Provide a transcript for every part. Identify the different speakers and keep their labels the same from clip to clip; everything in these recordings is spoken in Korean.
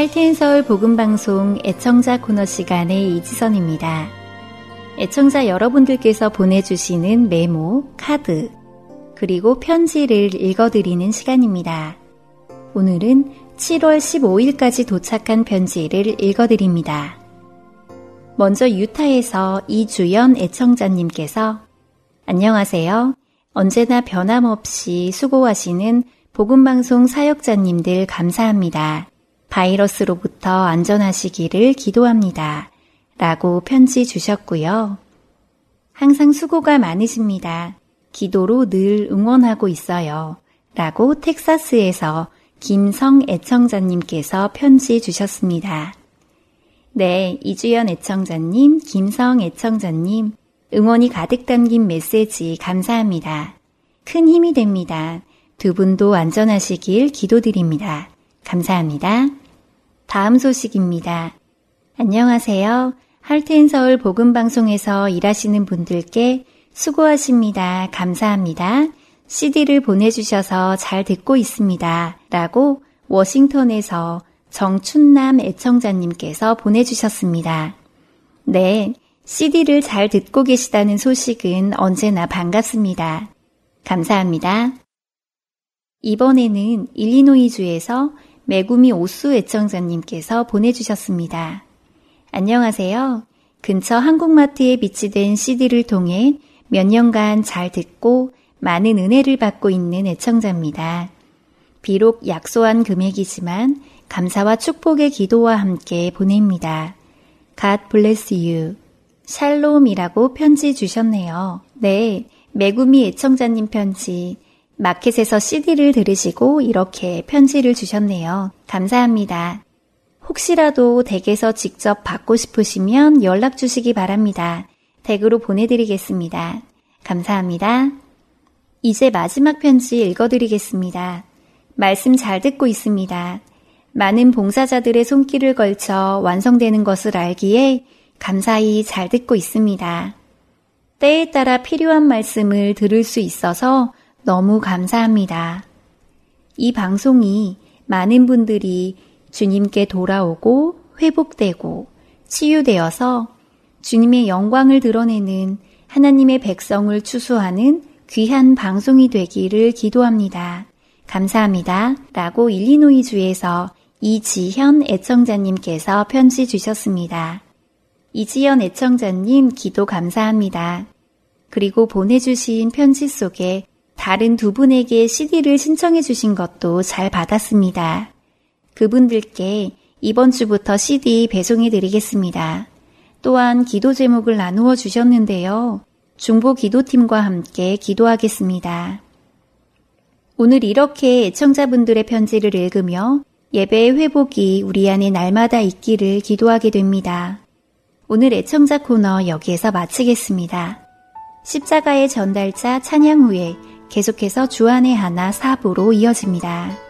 Speaker 1: 할텐 서울 복음 방송 애청자 코너 시간의 이지선입니다. 애청자 여러분들께서 보내주시는 메모, 카드, 그리고 편지를 읽어드리는 시간입니다. 오늘은 7월 15일까지 도착한 편지를 읽어드립니다. 먼저 유타에서 이주연 애청자님께서 안녕하세요. 언제나 변함없이 수고하시는 복음방송 사역자님들 감사합니다. 바이러스로부터 안전하시기를 기도합니다. 라고 편지 주셨고요. 항상 수고가 많으십니다. 기도로 늘 응원하고 있어요. 라고 텍사스에서 김성 애청자님께서 편지 주셨습니다. 네, 이주연 애청자님, 김성 애청자님, 응원이 가득 담긴 메시지 감사합니다. 큰 힘이 됩니다. 두 분도 안전하시길 기도드립니다. 감사합니다. 다음 소식입니다. 안녕하세요. 할텐 서울 복음 방송에서 일하시는 분들께 수고하십니다. 감사합니다. CD를 보내주셔서 잘 듣고 있습니다. 라고 워싱턴에서 정춘남 애청자님께서 보내주셨습니다. 네, CD를 잘 듣고 계시다는 소식은 언제나 반갑습니다. 감사합니다. 이번에는 일리노이주에서 메구미 오수 애청자님께서 보내주셨습니다. 안녕하세요. 근처 한국마트에 비치된 CD를 통해 몇 년간 잘 듣고 많은 은혜를 받고 있는 애청자입니다. 비록 약소한 금액이지만 감사와 축복의 기도와 함께 보냅니다. God bless you. 샬롬이라고 편지 주셨네요. 네, 메구미 애청자님 편지. 마켓에서 CD를 들으시고 이렇게 편지를 주셨네요. 감사합니다. 혹시라도 댁에서 직접 받고 싶으시면 연락 주시기 바랍니다. 댁으로 보내드리겠습니다. 감사합니다. 이제 마지막 편지 읽어드리겠습니다. 말씀 잘 듣고 있습니다. 많은 봉사자들의 손길을 걸쳐 완성되는 것을 알기에 감사히 잘 듣고 있습니다. 때에 따라 필요한 말씀을 들을 수 있어서 너무 감사합니다. 이 방송이 많은 분들이 주님께 돌아오고 회복되고 치유되어서 주님의 영광을 드러내는 하나님의 백성을 추수하는 귀한 방송이 되기를 기도합니다. 감사합니다. 라고 일리노이주에서 이지현 애청자님께서 편지 주셨습니다. 이지현 애청자님 기도 감사합니다. 그리고 보내주신 편지 속에 다른 두 분에게 CD를 신청해 주신 것도 잘 받았습니다. 그분들께 이번 주부터 CD 배송해 드리겠습니다. 또한 기도 제목을 나누어 주셨는데요. 중보 기도팀과 함께 기도하겠습니다. 오늘 이렇게 애청자분들의 편지를 읽으며 예배의 회복이 우리 안에 날마다 있기를 기도하게 됩니다. 오늘 애청자 코너 여기에서 마치겠습니다. 십자가의 전달자 찬양 후에 계속해서 주안의 하나 사부로 이어집니다.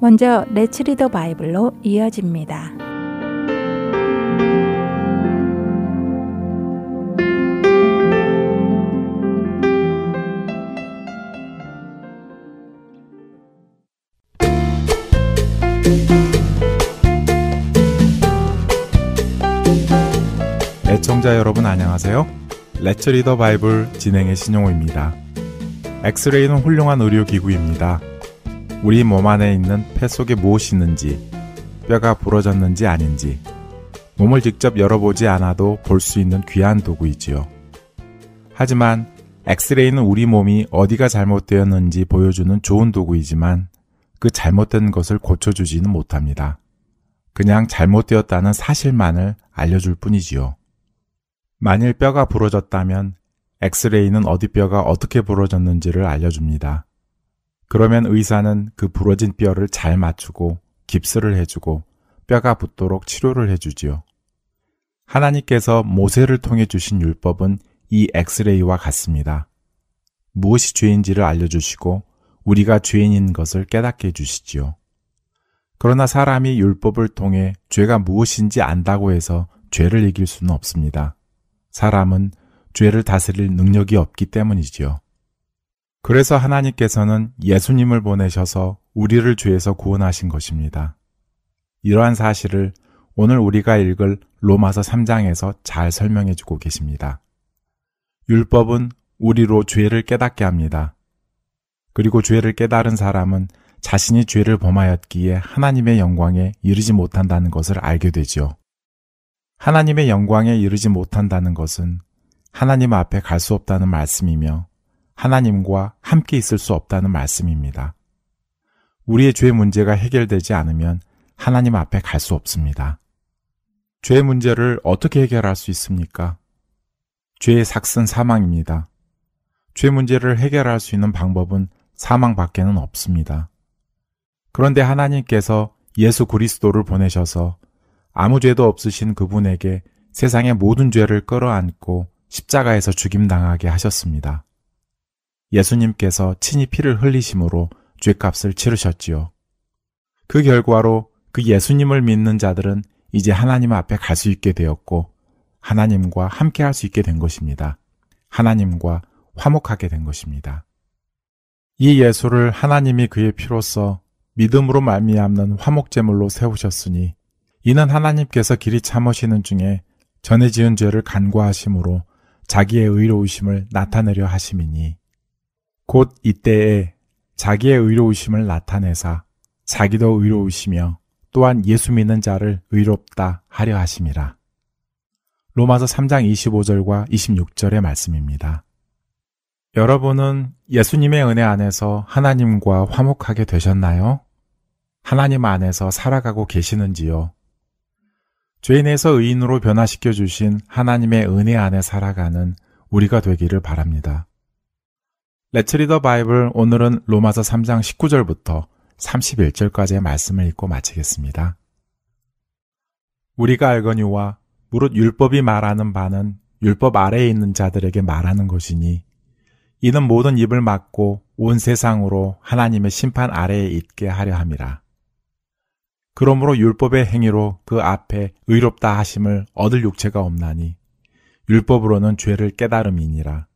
Speaker 2: 먼저 Let's Read the Bible로 이어집니다.
Speaker 3: 애청자 여러분 안녕하세요. Let's Read the Bible 진행의 신용호입니다. 엑스레이는 훌륭한 의료 기구입니다. 우리 몸 안에 있는 폐 속에 무엇이 있는지, 뼈가 부러졌는지 아닌지, 몸을 직접 열어보지 않아도 볼 수 있는 귀한 도구이지요. 하지만 엑스레이는 우리 몸이 어디가 잘못되었는지 보여주는 좋은 도구이지만 그 잘못된 것을 고쳐주지는 못합니다. 그냥 잘못되었다는 사실만을 알려줄 뿐이지요. 만일 뼈가 부러졌다면 엑스레이는 어디 뼈가 어떻게 부러졌는지를 알려줍니다. 그러면 의사는 그 부러진 뼈를 잘 맞추고 깁스를 해주고 뼈가 붙도록 치료를 해주지요. 하나님께서 모세를 통해 주신 율법은 이 엑스레이와 같습니다. 무엇이 죄인지를 알려주시고 우리가 죄인인 것을 깨닫게 해주시지요. 그러나 사람이 율법을 통해 죄가 무엇인지 안다고 해서 죄를 이길 수는 없습니다. 사람은 죄를 다스릴 능력이 없기 때문이지요. 그래서 하나님께서는 예수님을 보내셔서 우리를 죄에서 구원하신 것입니다. 이러한 사실을 오늘 우리가 읽을 로마서 3장에서 잘 설명해 주고 계십니다. 율법은 우리로 죄를 깨닫게 합니다. 그리고 죄를 깨달은 사람은 자신이 죄를 범하였기에 하나님의 영광에 이르지 못한다는 것을 알게 되지요. 하나님의 영광에 이르지 못한다는 것은 하나님 앞에 갈 수 없다는 말씀이며 하나님과 함께 있을 수 없다는 말씀입니다. 우리의 죄 문제가 해결되지 않으면 하나님 앞에 갈 수 없습니다. 죄 문제를 어떻게 해결할 수 있습니까? 죄의 삭슨 사망입니다. 죄 문제를 해결할 수 있는 방법은 사망밖에는 없습니다. 그런데 하나님께서 예수 그리스도를 보내셔서 아무 죄도 없으신 그분에게 세상의 모든 죄를 끌어안고 십자가에서 죽임당하게 하셨습니다. 예수님께서 친히 피를 흘리심으로 죄값을 치르셨지요. 그 결과로 그 예수님을 믿는 자들은 이제 하나님 앞에 갈 수 있게 되었고 하나님과 함께 할 수 있게 된 것입니다. 하나님과 화목하게 된 것입니다. 이 예수를 하나님이 그의 피로써 믿음으로 말미암는 화목제물로 세우셨으니 이는 하나님께서 길이 참으시는 중에 전에 지은 죄를 간과하심으로 자기의 의로우심을 나타내려 하심이니 곧 이때에 자기의 의로우심을 나타내사 자기도 의로우시며 또한 예수 믿는 자를 의롭다 하려 하심이라. 로마서 3장 25절과 26절의 말씀입니다. 여러분은 예수님의 은혜 안에서 하나님과 화목하게 되셨나요? 하나님 안에서 살아가고 계시는지요? 죄인에서 의인으로 변화시켜 주신 하나님의 은혜 안에 살아가는 우리가 되기를 바랍니다. 레츠 리더 바이블 오늘은 로마서 3장 19절부터 31절까지의 말씀을 읽고 마치겠습니다. 우리가 알거니와 무릇 율법이 말하는 바는 율법 아래에 있는 자들에게 말하는 것이니 이는 모든 입을 막고 온 세상으로 하나님의 심판 아래에 있게 하려 함이라. 그러므로 율법의 행위로 그 앞에 의롭다 하심을 얻을 육체가 없나니 율법으로는 죄를 깨달음이니라.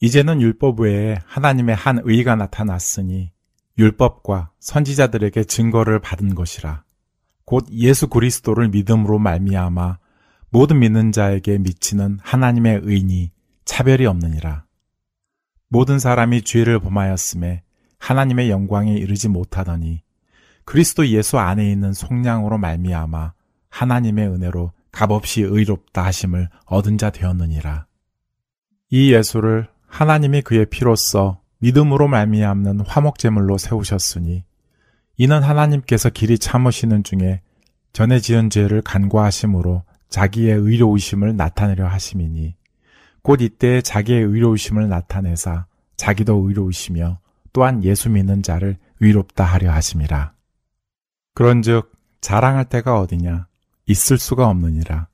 Speaker 3: 이제는 율법 외에 하나님의 한 의가 나타났으니 율법과 선지자들에게 증거를 받은 것이라. 곧 예수 그리스도를 믿음으로 말미암아 모든 믿는 자에게 미치는 하나님의 의니 차별이 없느니라. 모든 사람이 죄를 범하였음에 하나님의 영광에 이르지 못하더니 그리스도 예수 안에 있는 속량으로 말미암아 하나님의 은혜로 값없이 의롭다 하심을 얻은 자 되었느니라. 이 예수를 하나님이 그의 피로써 믿음으로 말미암는 화목제물로 세우셨으니 이는 하나님께서 길이 참으시는 중에 전에 지은 죄를 간과하심으로 자기의 의로우심을 나타내려 하심이니 곧 이때 자기의 의로우심을 나타내사 자기도 의로우시며 또한 예수 믿는 자를 의롭다 하려 하심이라. 그런즉 자랑할 때가 어디냐 있을 수가 없느니라.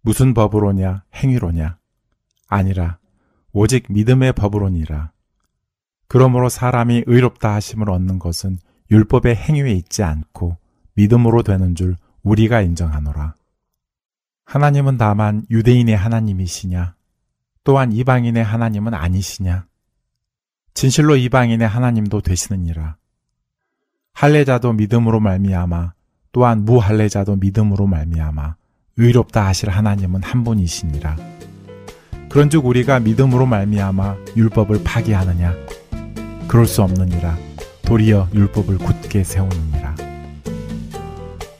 Speaker 3: 무슨 법으로냐 행위로냐 아니라 오직 믿음의 법으로니라. 그러므로 사람이 의롭다 하심을 얻는 것은 율법의 행위에 있지 않고 믿음으로 되는 줄 우리가 인정하노라. 하나님은 다만 유대인의 하나님이시냐? 또한 이방인의 하나님은 아니시냐? 진실로 이방인의 하나님도 되시느니라. 할례자도 믿음으로 말미암아 또한 무할례자도 믿음으로 말미암아 의롭다 하실 하나님은 한 분이시니라. 그런즉 우리가 믿음으로 말미암아 율법을 파기하느냐? 그럴 수 없느니라. 도리어 율법을 굳게 세우느니라.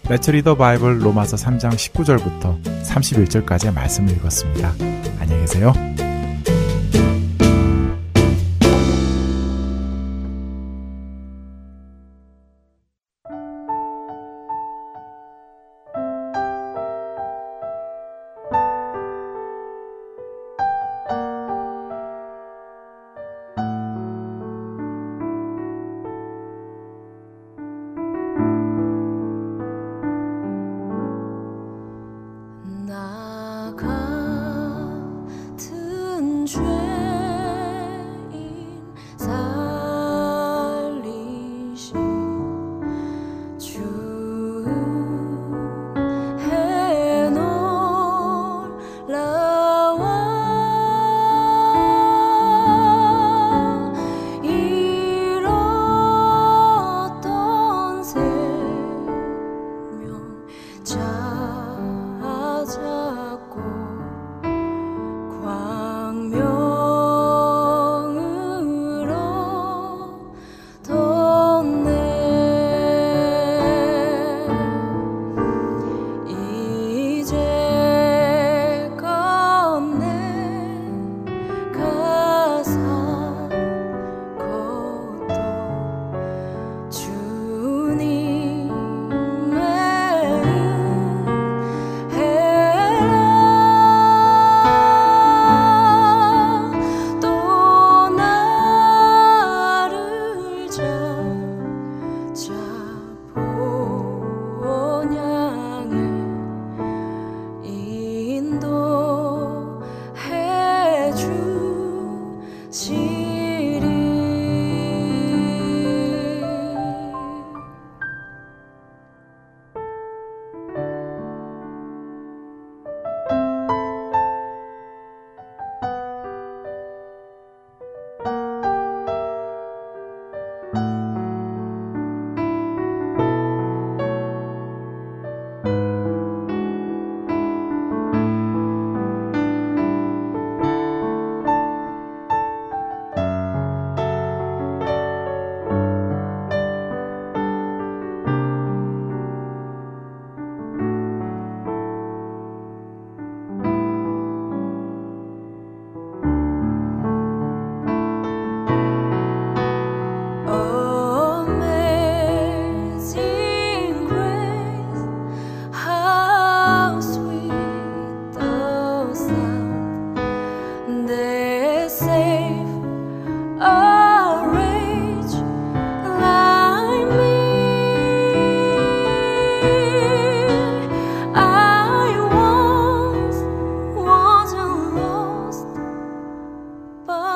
Speaker 3: 레츠리더 바이블 로마서 3장 19절부터 31절까지의 말씀을 읽었습니다. 안녕히 계세요.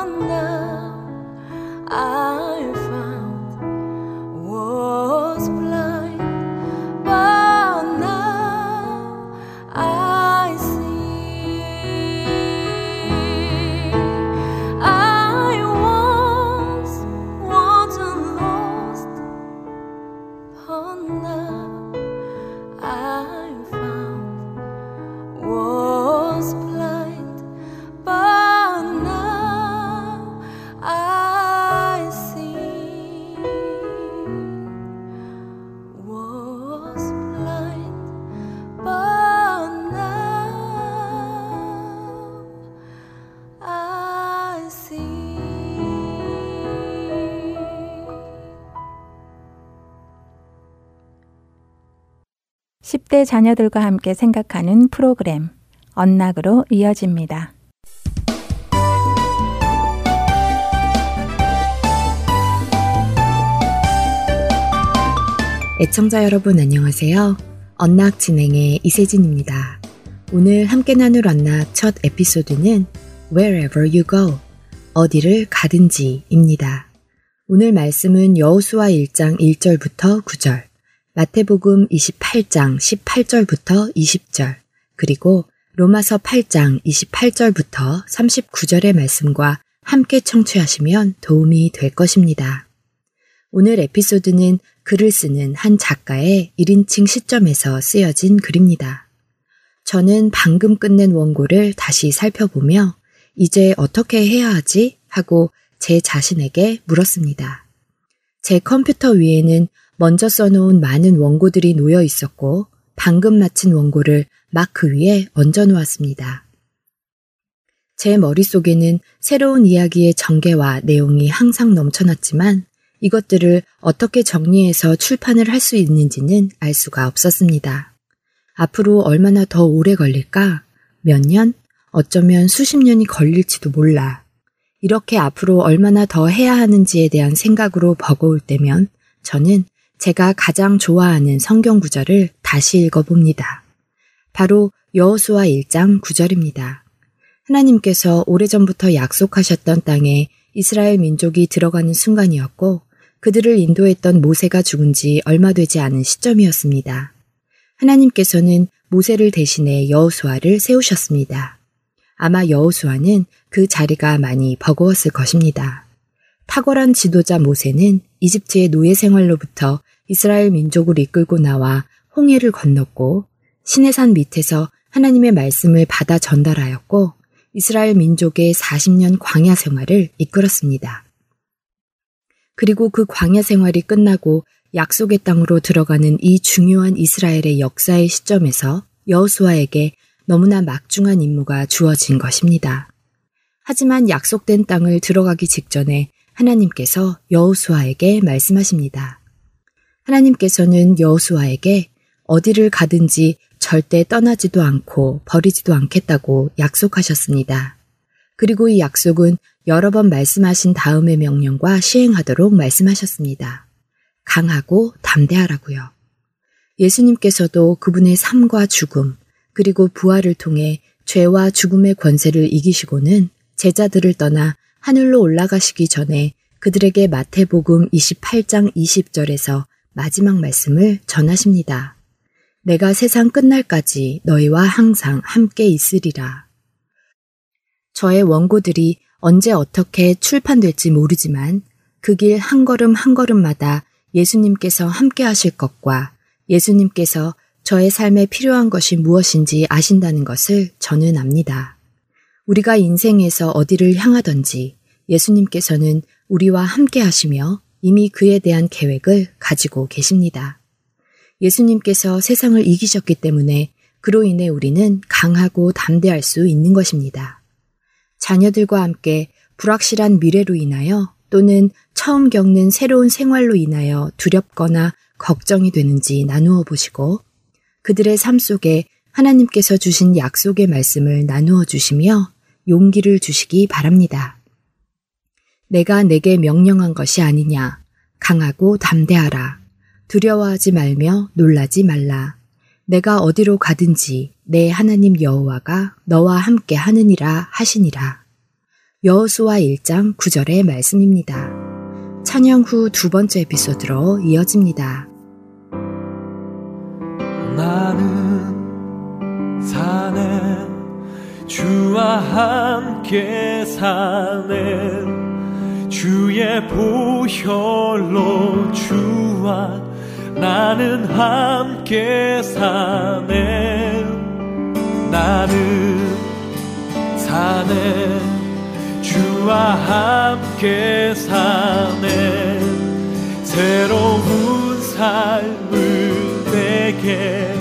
Speaker 4: Nơi
Speaker 2: 10대 자녀들과 함께 생각하는 프로그램 언락으로 이어집니다.
Speaker 5: 애청자 여러분 안녕하세요. 언락 진행의 이세진입니다. 오늘 함께 나눌 언락 첫 에피소드는 Wherever You Go 어디를 가든지입니다. 오늘 말씀은 여호수아 1장 1절부터 9절, 마태복음 28장 18절부터 20절, 그리고 로마서 8장 28절부터 39절의 말씀과 함께 청취하시면 도움이 될 것입니다. 오늘 에피소드는 글을 쓰는 한 작가의 1인칭 시점에서 쓰여진 글입니다. 저는 방금 끝낸 원고를 다시 살펴보며 이제 어떻게 해야 하지? 하고 제 자신에게 물었습니다. 제 컴퓨터 위에는 먼저 써놓은 많은 원고들이 놓여 있었고 방금 마친 원고를 막그 위에 얹어 놓았습니다. 제 머릿속에는 새로운 이야기의 전개와 내용이 항상 넘쳐났지만 이것들을 어떻게 정리해서 출판을 할 수 있는지는 알 수가 없었습니다. 앞으로 얼마나 더 오래 걸릴까? 몇 년? 어쩌면 수십 년이 걸릴지도 몰라. 이렇게 앞으로 얼마나 더 해야 하는지에 대한 생각으로 버거울 때면 저는 제가 가장 좋아하는 성경 구절을 다시 읽어봅니다. 바로 여호수아 1장 9절입니다. 하나님께서 오래전부터 약속하셨던 땅에 이스라엘 민족이 들어가는 순간이었고 그들을 인도했던 모세가 죽은 지 얼마 되지 않은 시점이었습니다. 하나님께서는 모세를 대신해 여호수아를 세우셨습니다. 아마 여호수아는 그 자리가 많이 버거웠을 것입니다. 탁월한 지도자 모세는 이집트의 노예 생활로부터 이스라엘 민족을 이끌고 나와 홍해를 건넜고 시내산 밑에서 하나님의 말씀을 받아 전달하였고 이스라엘 민족의 40년 광야 생활을 이끌었습니다. 그리고 그 광야 생활이 끝나고 약속의 땅으로 들어가는 이 중요한 이스라엘의 역사의 시점에서 여호수아에게 너무나 막중한 임무가 주어진 것입니다. 하지만 약속된 땅을 들어가기 직전에 하나님께서 여호수아에게 말씀하십니다. 하나님께서는 여호수아에게 어디를 가든지 절대 떠나지도 않고 버리지도 않겠다고 약속하셨습니다. 그리고 이 약속은 여러 번 말씀하신 다음의 명령과 시행하도록 말씀하셨습니다. 강하고 담대하라고요. 예수님께서도 그분의 삶과 죽음, 그리고 부활을 통해 죄와 죽음의 권세를 이기시고는 제자들을 떠나 하늘로 올라가시기 전에 그들에게 마태복음 28장 20절에서 마지막 말씀을 전하십니다. 내가 세상 끝날까지 너희와 항상 함께 있으리라. 저의 원고들이 언제 어떻게 출판될지 모르지만 그 길 한 걸음 한 걸음마다 예수님께서 함께 하실 것과 예수님께서 저의 삶에 필요한 것이 무엇인지 아신다는 것을 저는 압니다. 우리가 인생에서 어디를 향하든지 예수님께서는 우리와 함께 하시며 이미 그에 대한 계획을 가지고 계십니다. 예수님께서 세상을 이기셨기 때문에 그로 인해 우리는 강하고 담대할 수 있는 것입니다. 자녀들과 함께 불확실한 미래로 인하여 또는 처음 겪는 새로운 생활로 인하여 두렵거나 걱정이 되는지 나누어 보시고 그들의 삶 속에 하나님께서 주신 약속의 말씀을 나누어 주시며 용기를 주시기 바랍니다. 내가 내게 명령한 것이 아니냐. 강하고 담대하라. 두려워하지 말며 놀라지 말라. 내가 어디로 가든지 내 하나님 여호와가 너와 함께 하느니라 하시니라. 여호수아 1장 9절의 말씀입니다. 찬양 후 두 번째 에피소드로 이어집니다.
Speaker 6: 나는 사네 주와 함께 사네 주의 보혈로 주와 나는 함께 사네 나는 사네 주와 함께 사네 새로운 삶을 내게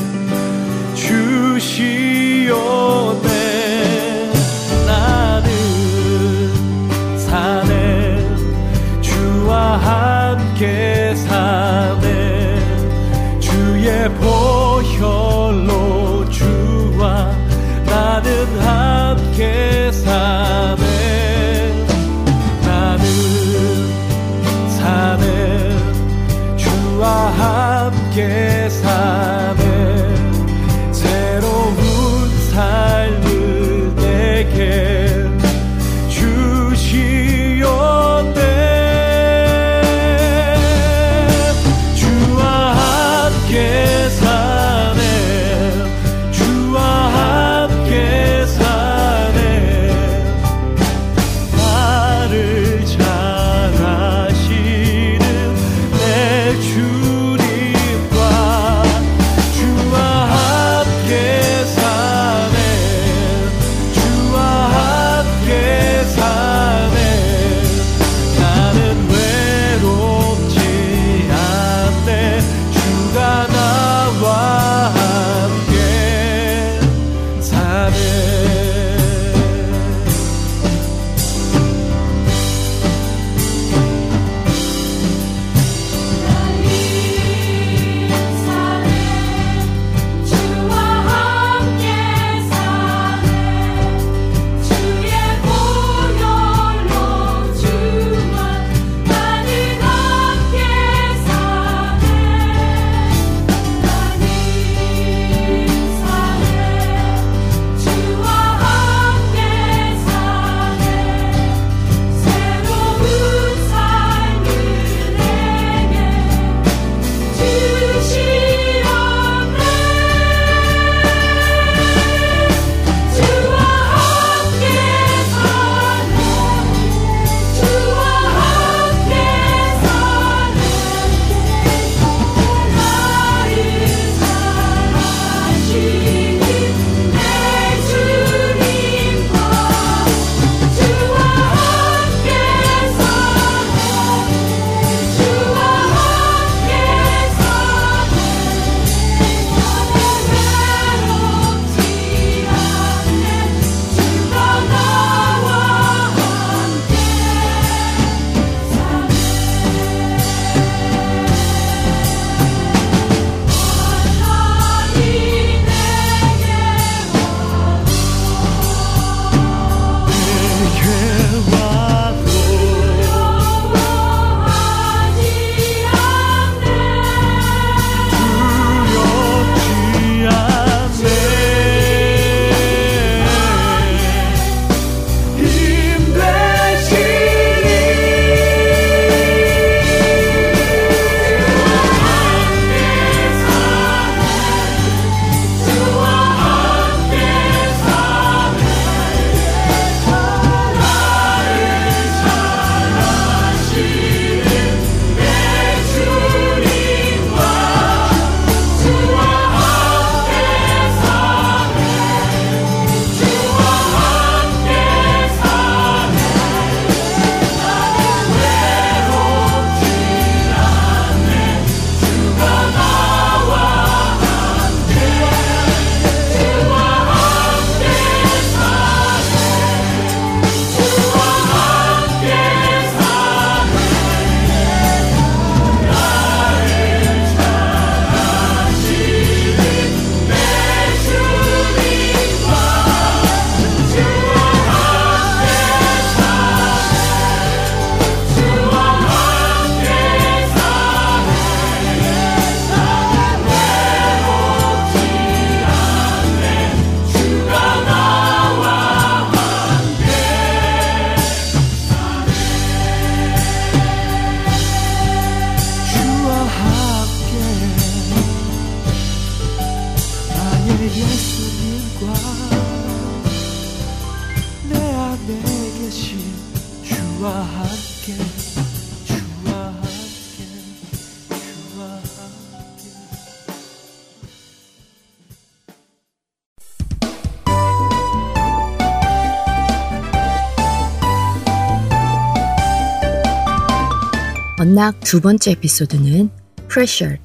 Speaker 5: 언락 두 번째 에피소드는 pressure,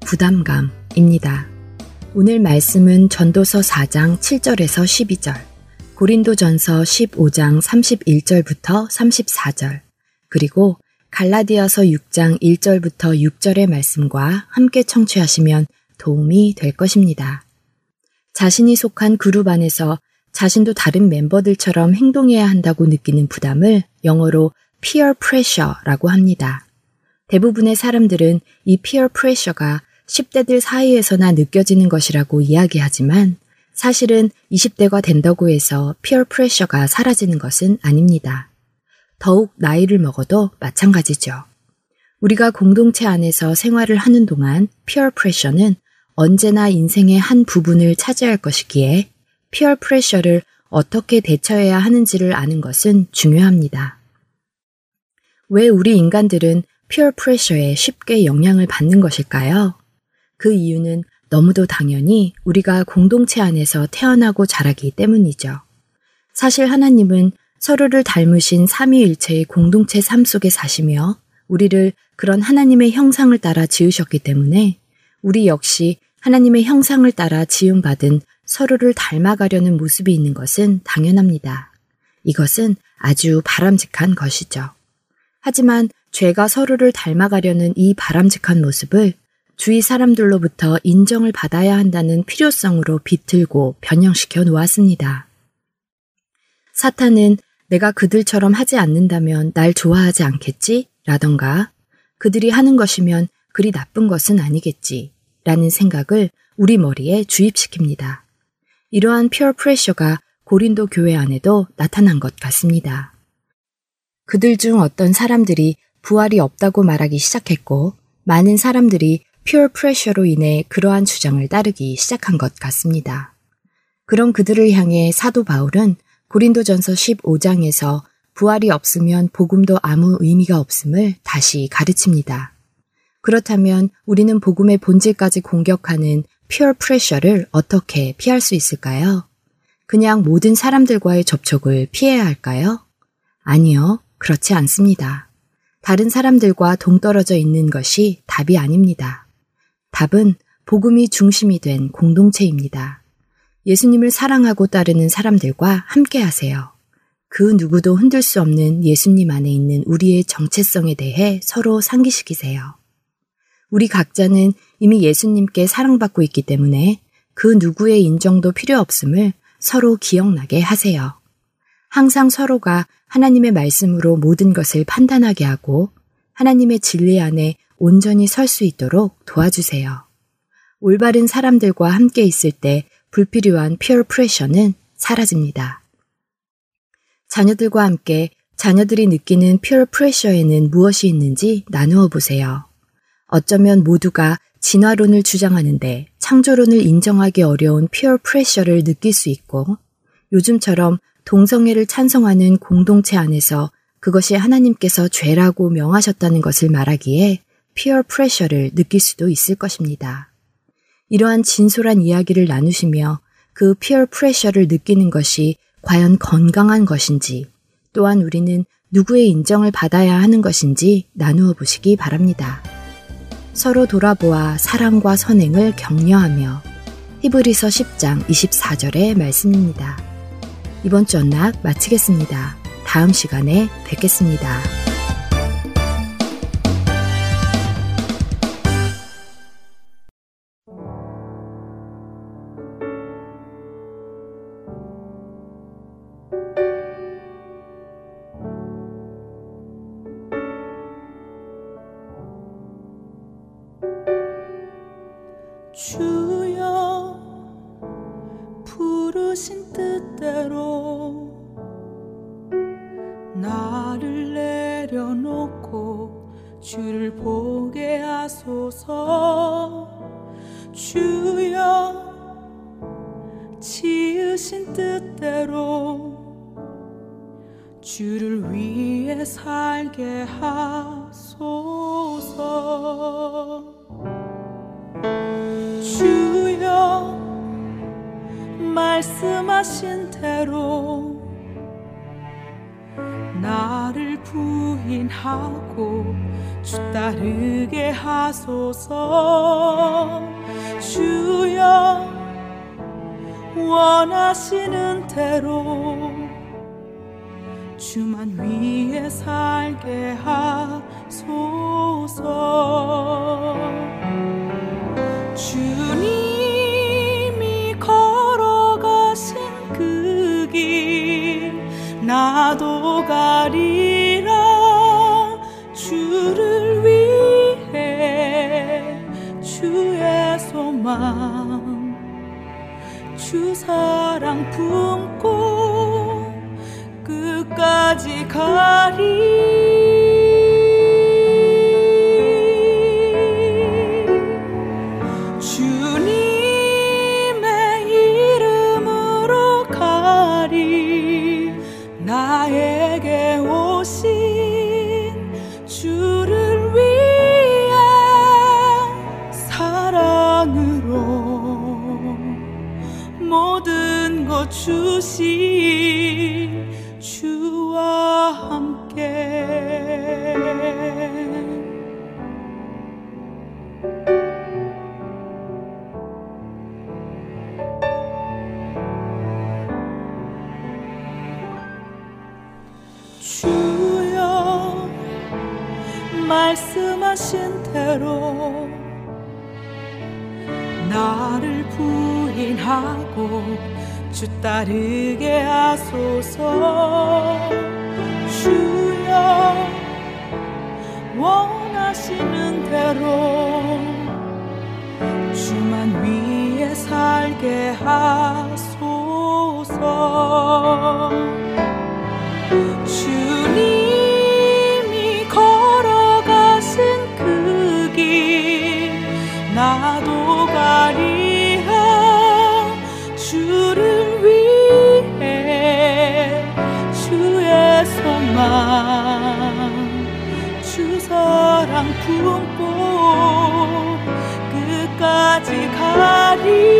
Speaker 5: 부담감입니다. 오늘 말씀은 전도서 4장 7절에서 12절, 고린도전서 15장 31절부터 34절, 그리고 갈라디아서 6장 1절부터 6절의 말씀과 함께 청취하시면 도움이 될 것입니다. 자신이 속한 그룹 안에서 자신도 다른 멤버들처럼 행동해야 한다고 느끼는 부담을 영어로 peer pressure라고 합니다. 대부분의 사람들은 이 peer pressure가 10대들 사이에서나 느껴지는 것이라고 이야기하지만 사실은 20대가 된다고 해서 peer pressure가 사라지는 것은 아닙니다. 더욱 나이를 먹어도 마찬가지죠. 우리가 공동체 안에서 생활을 하는 동안 peer pressure는 언제나 인생의 한 부분을 차지할 것이기에 피어 프레셔를 어떻게 대처해야 하는지를 아는 것은 중요합니다. 왜 우리 인간들은 피어 프레셔에 쉽게 영향을 받는 것일까요? 그 이유는 너무도 당연히 우리가 공동체 안에서 태어나고 자라기 때문이죠. 사실 하나님은 서로를 닮으신 삼위일체의 공동체 삶 속에 사시며 우리를 그런 하나님의 형상을 따라 지으셨기 때문에 우리 역시 하나님의 형상을 따라 지음받은 서로를 닮아가려는 모습이 있는 것은 당연합니다. 이것은 아주 바람직한 것이죠. 하지만 죄가 서로를 닮아가려는 이 바람직한 모습을 주위 사람들로부터 인정을 받아야 한다는 필요성으로 비틀고 변형시켜 놓았습니다. 사탄은 내가 그들처럼 하지 않는다면 날 좋아하지 않겠지? 라던가 그들이 하는 것이면 그리 나쁜 것은 아니겠지. 라는 생각을 우리 머리에 주입시킵니다. 이러한 피어 프레셔가 고린도 교회 안에도 나타난 것 같습니다. 그들 중 어떤 사람들이 부활이 없다고 말하기 시작했고 많은 사람들이 피어 프레셔로 인해 그러한 주장을 따르기 시작한 것 같습니다. 그런 그들을 향해 사도 바울은 고린도전서 15장에서 부활이 없으면 복음도 아무 의미가 없음을 다시 가르칩니다. 그렇다면 우리는 복음의 본질까지 공격하는 피어 프레셔를 어떻게 피할 수 있을까요? 그냥 모든 사람들과의 접촉을 피해야 할까요? 아니요, 그렇지 않습니다. 다른 사람들과 동떨어져 있는 것이 답이 아닙니다. 답은 복음이 중심이 된 공동체입니다. 예수님을 사랑하고 따르는 사람들과 함께 하세요. 그 누구도 흔들 수 없는 예수님 안에 있는 우리의 정체성에 대해 서로 상기시키세요. 우리 각자는 이미 예수님께 사랑받고 있기 때문에 그 누구의 인정도 필요 없음을 서로 기억나게 하세요. 항상 서로가 하나님의 말씀으로 모든 것을 판단하게 하고 하나님의 진리 안에 온전히 설 수 있도록 도와주세요. 올바른 사람들과 함께 있을 때 불필요한 피어 프레셔는 사라집니다. 자녀들과 함께 자녀들이 느끼는 피어 프레셔에는 무엇이 있는지 나누어 보세요. 어쩌면 모두가 진화론을 주장하는데 창조론을 인정하기 어려운 피어 프레셔를 느낄 수 있고 요즘처럼 동성애를 찬성하는 공동체 안에서 그것이 하나님께서 죄라고 명하셨다는 것을 말하기에 피어 프레셔를 느낄 수도 있을 것입니다. 이러한 진솔한 이야기를 나누시며 그 피어 프레셔를 느끼는 것이 과연 건강한 것인지 또한 우리는 누구의 인정을 받아야 하는 것인지 나누어 보시기 바랍니다. 서로 돌아보아 사랑과 선행을 격려하며 히브리서 10장 24절의 말씀입니다. 이번 주 언락 마치겠습니다. 다음 시간에 뵙겠습니다.
Speaker 7: 하소서. 주여 지으신 뜻대로 주를 위해 살게 하소서. 주여 말씀하신 대로 나를 부인하고 주 따르게 하소서. 주여 원하시는 대로 주만 위에 살게 하소서. 주님이 걸어가신 그 길 나도 가리 소망 주 사랑 품고 끝까지 가리 주신 주와 함께. 주여 말씀하신 대로 나를 부인하고 주 따르게 하소서. 주여 원하시는 대로 주만 위에 살게 하소서
Speaker 8: 끝까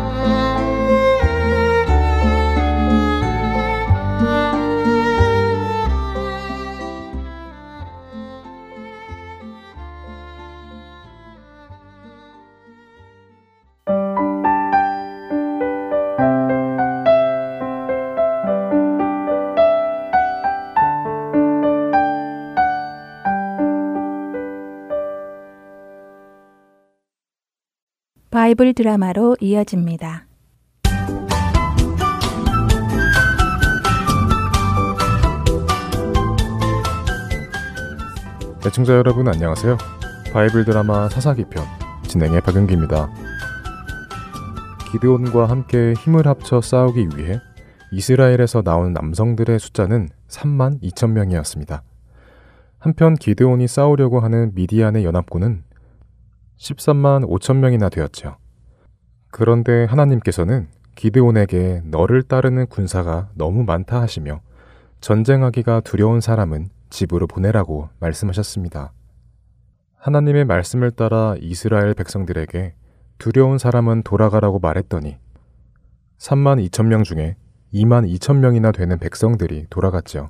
Speaker 2: 바이블 드라마로 이어집니다.
Speaker 9: 애청자 여러분 안녕하세요. 바이블 드라마 사사기 편 진행의 박은기입니다. 기드온과 함께 힘을 합쳐 싸우기 위해 이스라엘에서 나온 남성들의 숫자는 3만 2천 명이었습니다. 한편 기드온이 싸우려고 하는 미디안의 연합군은 13만 5천 명이나 되었죠. 그런데 하나님께서는 기드온에게 너를 따르는 군사가 너무 많다 하시며 전쟁하기가 두려운 사람은 집으로 보내라고 말씀하셨습니다. 하나님의 말씀을 따라 이스라엘 백성들에게 두려운 사람은 돌아가라고 말했더니 3만 2천 명 중에 2만 2천 명이나 되는 백성들이 돌아갔죠.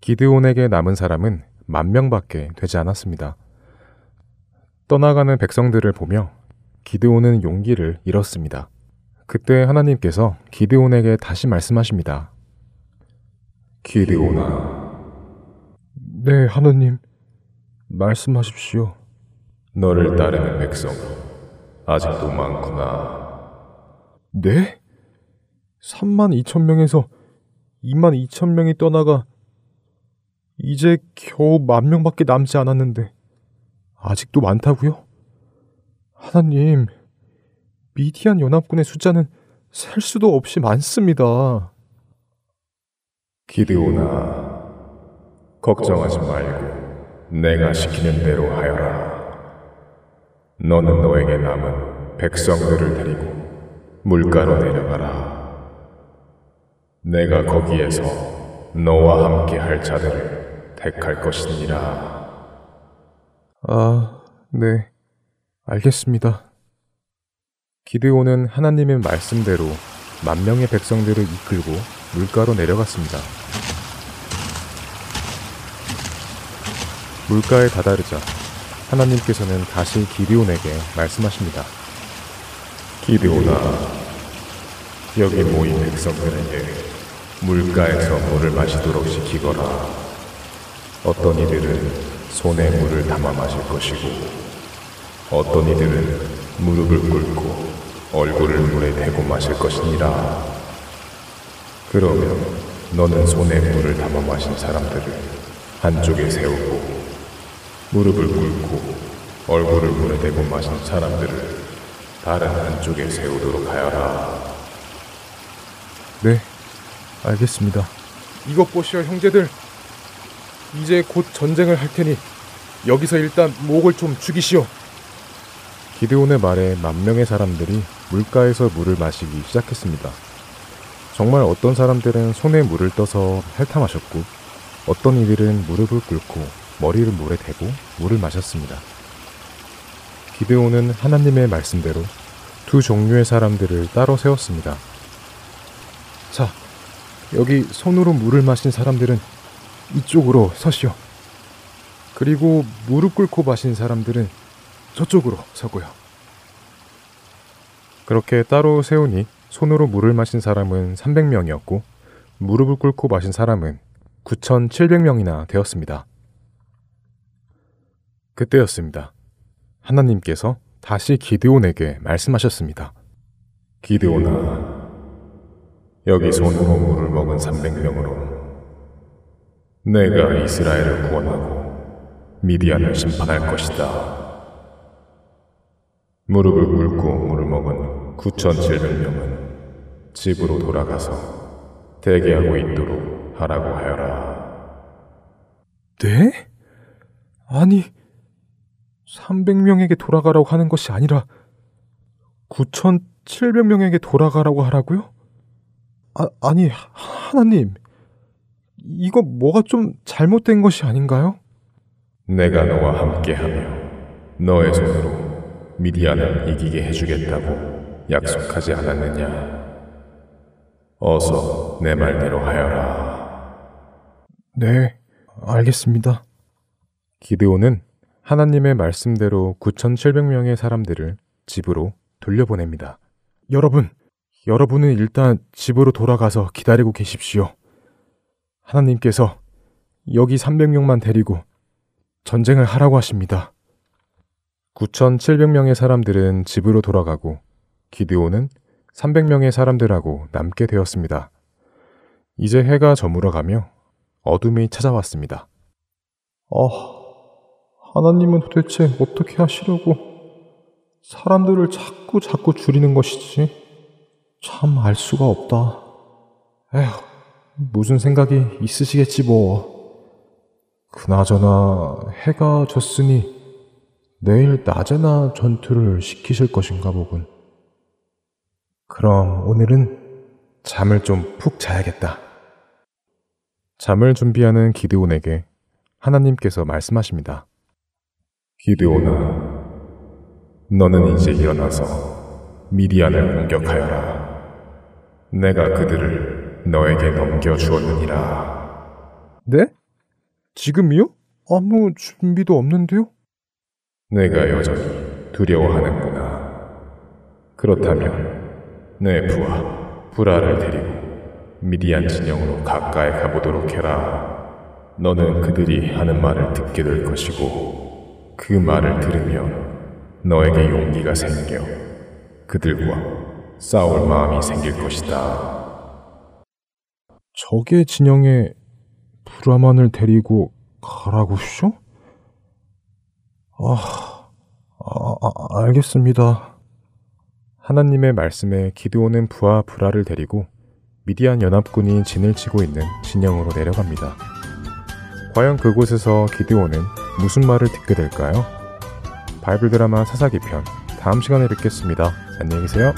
Speaker 9: 기드온에게 남은 사람은 만 명밖에 되지 않았습니다. 떠나가는 백성들을 보며 기드온은 용기를 잃었습니다. 그때 하나님께서 기드온에게 다시 말씀하십니다. 기드온아. 네, 하나님. 말씀하십시오. 너를 따르는 백성 아직도 많구나. 네? 3만 2천 명에서 2만 2천 명이 떠나가 이제 겨우 만 명밖에 남지 않았는데 아직도 많다고요? 하나님, 미디안 연합군의 숫자는 셀 수도 없이 많습니다. 기드오나, 걱정하지 말고 내가 시키는 대로 하여라. 너는 너에게 남은 백성들을 데리고 물가로 내려가라. 내가 거기에서 너와 함께 할 자들을 택할 것이니라. 아, 네. 알겠습니다. 기드온은 하나님의 말씀대로 만 명의 백성들을 이끌고 물가로 내려갔습니다. 물가에 다다르자 하나님께서는 다시 기드온에게 말씀하십니다. 기드온아, 여기 모인 백성들에게 물가에서 물을 마시도록 시키거라. 어떤 이들은 손에 물을 담아 마실 것이고, 어떤 이들은 무릎을 꿇고 얼굴을 물에 대고 마실 것이니라. 그러면 너는 손에 물을 담아 마신 사람들을 한쪽에 세우고 무릎을 꿇고 얼굴을 물에 대고 마신 사람들을 다른 한쪽에 세우도록 하여라. 네, 알겠습니다. 이것 보시오, 형제들. 이제 곧 전쟁을 할 테니 여기서 일단 목을 좀 죽이시오. 기드온의 말에 만 명의 사람들이 물가에서 물을 마시기 시작했습니다. 정말 어떤 사람들은 손에 물을 떠서 핥아마셨고 어떤 이들은 무릎을 꿇고 머리를 물에 대고 물을 마셨습니다. 기드온은 하나님의 말씀대로 두 종류의 사람들을 따로 세웠습니다. 자, 여기 손으로 물을 마신 사람들은 이쪽으로 서시오. 그리고 무릎 꿇고 마신 사람들은 저쪽으로 서고요. 그렇게 따로 세우니 손으로 물을 마신 사람은 300명이었고 무릎을 꿇고 마신 사람은 9,700명이나 되었습니다. 그때였습니다. 하나님께서 다시 기드온에게 말씀하셨습니다. 기드온아, 여기 손으로 물을 먹은 300명으로 내가 이스라엘을 구원하고 미디안을 심판할 것이다. 무릎을 꿇고 물을 먹은 9,700명은 집으로 돌아가서 대기하고 있도록 하라고 하여라. 네? 아니, 300명에게 돌아가라고 하는 것이 아니라 9,700명에게 돌아가라고 하라고요? 아, 아니, 하나님. 이거 뭐가 좀 잘못된 것이 아닌가요? 내가 너와 함께하며 너의 손으로 미디안을 이기게 해주겠다고 약속하지 않았느냐? 어서 내 말대로 하여라. 네, 알겠습니다. 기드온은 하나님의 말씀대로 9,700명의 사람들을 집으로 돌려보냅니다. 여러분, 여러분은 일단 집으로 돌아가서 기다리고 계십시오. 하나님께서 여기 300명만 데리고 전쟁을 하라고 하십니다. 9,700명의 사람들은 집으로 돌아가고 기드온은 300명의 사람들하고 남게 되었습니다. 이제 해가 저물어가며 어둠이 찾아왔습니다. 어, 하나님은 도대체 어떻게 하시려고 사람들을 자꾸 자꾸 줄이는 것이지? 참 알 수가 없다. 에휴, 무슨 생각이 있으시겠지 뭐. 그나저나 해가 졌으니 내일 낮에나 전투를 시키실 것인가 보군. 그럼 오늘은 잠을 좀 푹 자야겠다. 잠을 준비하는 기드온에게 하나님께서 말씀하십니다. 기드온아, 너는 이제 일어나서 미디안을 공격하여라. 내가 그들을 너에게 넘겨주었느니라. 네? 지금이요? 아무 준비도 없는데요? 내가 여전히 두려워하는구나. 그렇다면 내 부하 브라를 데리고 미디안 진영으로 가까이 가보도록 해라. 너는 그들이 하는 말을 듣게 될 것이고 그 말을 들으면 너에게 용기가 생겨 그들과 싸울 마음이 생길 것이다. 적의 진영에 브라만을 데리고 가라고 쇼? 아, 아, 아, 알겠습니다. 하나님의 말씀에 기드온은 부하 브라를 데리고 미디안 연합군이 진을 치고 있는 진영으로 내려갑니다. 과연 그곳에서 기드온은 무슨 말을 듣게 될까요? 바이블 드라마 사사기 편 다음 시간에 뵙겠습니다. 안녕히 계세요.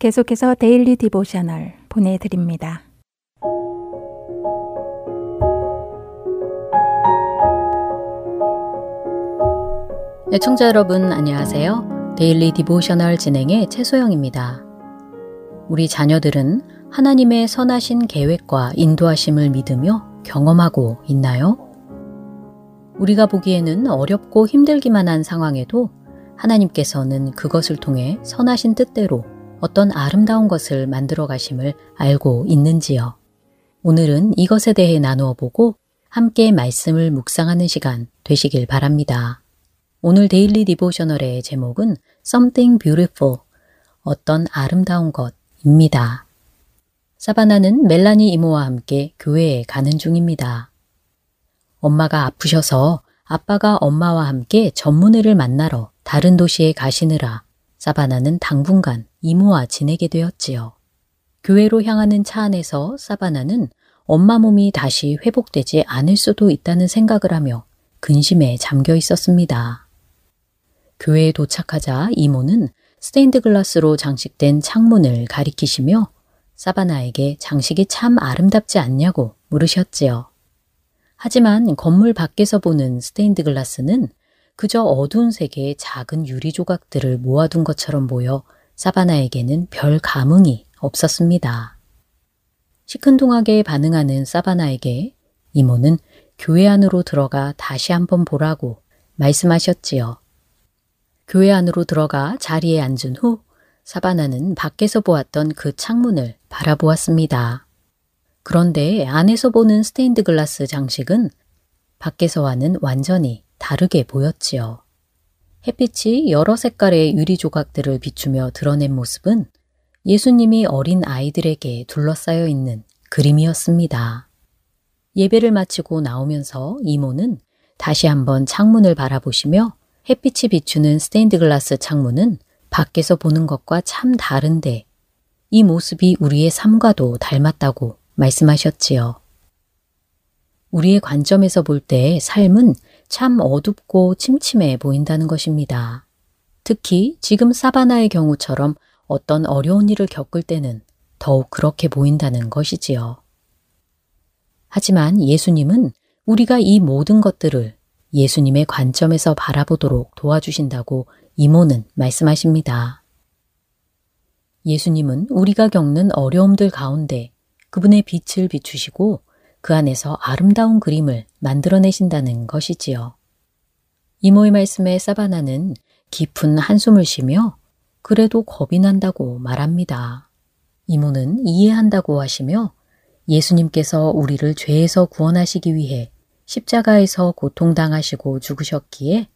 Speaker 2: 계속해서 Daily Devotional 보내드립니다.
Speaker 10: 애청자 여러분 안녕하세요. Daily Devotional 진행의 최소영입니다. 우리 자녀들은 하나님의 선하신 계획과 인도하심을 믿으며 경험하고 있나요? 우리가 보기에는 어렵고 힘들기만 한 상황에도 하나님께서는 그것을 통해 선하신 뜻대로 어떤 아름다운 것을 만들어 가심을 알고 있는지요. 오늘은 이것에 대해 나누어 보고 함께 말씀을 묵상하는 시간 되시길 바랍니다. 오늘 데일리 디보셔널의 제목은 Something Beautiful, 어떤 아름다운 것입니다. 사바나는 멜라니 이모와 함께 교회에 가는 중입니다. 엄마가 아프셔서 아빠가 엄마와 함께 전문의를 만나러 다른 도시에 가시느라 사바나는 당분간 이모와 지내게 되었지요. 교회로 향하는 차 안에서 사바나는 엄마 몸이 다시 회복되지 않을 수도 있다는 생각을 하며 근심에 잠겨 있었습니다. 교회에 도착하자 이모는 스테인드 글라스로 장식된 창문을 가리키시며 사바나에게 장식이 참 아름답지 않냐고 물으셨지요. 하지만 건물 밖에서 보는 스테인드 글라스는 그저 어두운 색의 작은 유리 조각들을 모아둔 것처럼 보여 사바나에게는 별 감흥이 없었습니다. 시큰둥하게 반응하는 사바나에게 이모는 교회 안으로 들어가 다시 한번 보라고 말씀하셨지요. 교회 안으로 들어가 자리에 앉은 후 사바나는 밖에서 보았던 그 창문을 바라보았습니다. 그런데 안에서 보는 스테인드 글라스 장식은 밖에서와는 완전히 다르게 보였지요. 햇빛이 여러 색깔의 유리 조각들을 비추며 드러낸 모습은 예수님이 어린 아이들에게 둘러싸여 있는 그림이었습니다. 예배를 마치고 나오면서 이모는 다시 한번 창문을 바라보시며 햇빛이 비추는 스테인드 글라스 창문은 밖에서 보는 것과 참 다른데 이 모습이 우리의 삶과도 닮았다고 말씀하셨지요. 우리의 관점에서 볼 때 삶은 참 어둡고 침침해 보인다는 것입니다. 특히 지금 사바나의 경우처럼 어떤 어려운 일을 겪을 때는 더욱 그렇게 보인다는 것이지요. 하지만 예수님은 우리가 이 모든 것들을 예수님의 관점에서 바라보도록 도와주신다고 이모는 말씀하십니다. 예수님은 우리가 겪는 어려움들 가운데 그분의 빛을 비추시고 그 안에서 아름다운 그림을 만들어내신다는 것이지요. 이모의 말씀에 사바나는 깊은 한숨을 쉬며 그래도 겁이 난다고 말합니다. 이모는 이해한다고 하시며 예수님께서 우리를 죄에서 구원하시기 위해 십자가에서 고통당하시고 죽으셨기에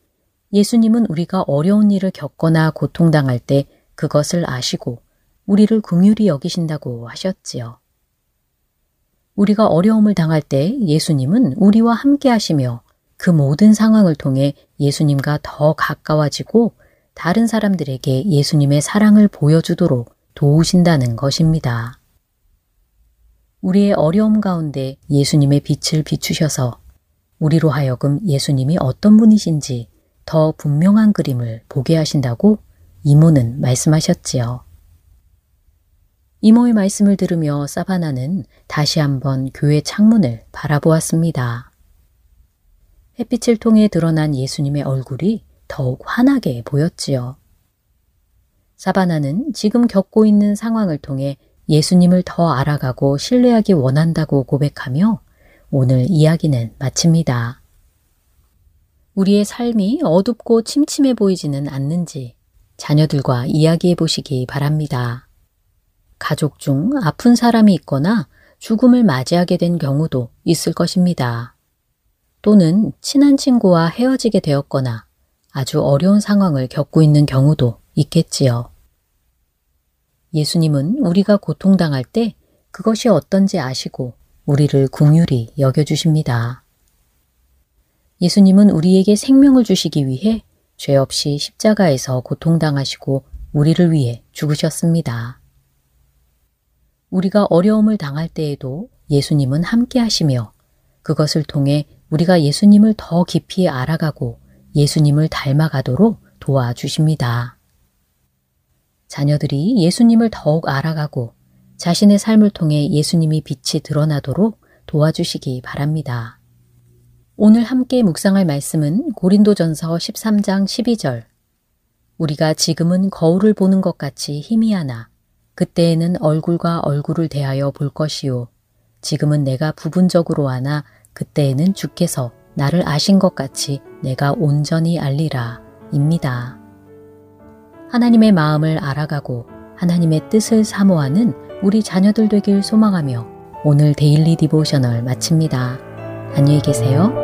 Speaker 10: 예수님은 우리가 어려운 일을 겪거나 고통당할 때 그것을 아시고 우리를 긍휼히 여기신다고 하셨지요. 우리가 어려움을 당할 때 예수님은 우리와 함께 하시며 그 모든 상황을 통해 예수님과 더 가까워지고 다른 사람들에게 예수님의 사랑을 보여주도록 도우신다는 것입니다. 우리의 어려움 가운데 예수님의 빛을 비추셔서 우리로 하여금 예수님이 어떤 분이신지 더 분명한 그림을 보게 하신다고 이모는 말씀하셨지요. 이모의 말씀을 들으며 사바나는 다시 한번 교회 창문을 바라보았습니다. 햇빛을 통해 드러난 예수님의 얼굴이 더욱 환하게 보였지요. 사바나는 지금 겪고 있는 상황을 통해 예수님을 더 알아가고 신뢰하기 원한다고 고백하며 오늘 이야기는 마칩니다. 우리의 삶이 어둡고 침침해 보이지는 않는지 자녀들과 이야기해 보시기 바랍니다. 가족 중 아픈 사람이 있거나 죽음을 맞이하게 된 경우도 있을 것입니다. 또는 친한 친구와 헤어지게 되었거나 아주 어려운 상황을 겪고 있는 경우도 있겠지요. 예수님은 우리가 고통당할 때 그것이 어떤지 아시고 우리를 궁휼히 여겨주십니다. 예수님은 우리에게 생명을 주시기 위해 죄 없이 십자가에서 고통당하시고 우리를 위해 죽으셨습니다. 우리가 어려움을 당할 때에도 예수님은 함께 하시며 그것을 통해 우리가 예수님을 더 깊이 알아가고 예수님을 닮아가도록 도와주십니다. 자녀들이 예수님을 더욱 알아가고 자신의 삶을 통해 예수님이 빛이 드러나도록 도와주시기 바랍니다. 오늘 함께 묵상할 말씀은 고린도전서 13장 12절. 우리가 지금은 거울을 보는 것 같이 희미하나 그때에는 얼굴과 얼굴을 대하여 볼 것이요. 지금은 내가 부분적으로 하나 그때에는 주께서 나를 아신 것 같이 내가 온전히 알리라. 입니다. 하나님의 마음을 알아가고 하나님의 뜻을 사모하는 우리 자녀들 되길 소망하며 오늘 Daily Devotional 마칩니다. 안녕히 계세요.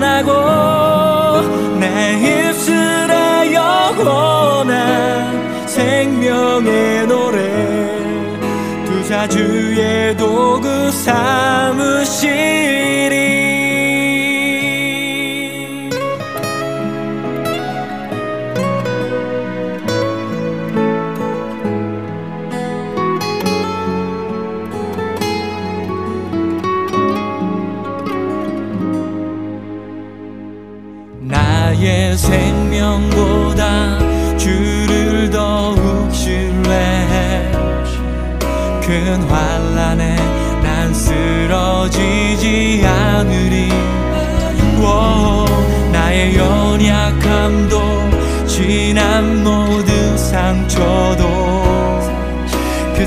Speaker 6: 삼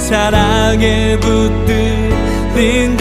Speaker 6: 사랑에 붙들린다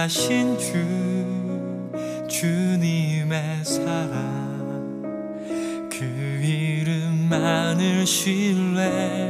Speaker 6: 하신 주 주님의 사랑. 그 이름만을 신뢰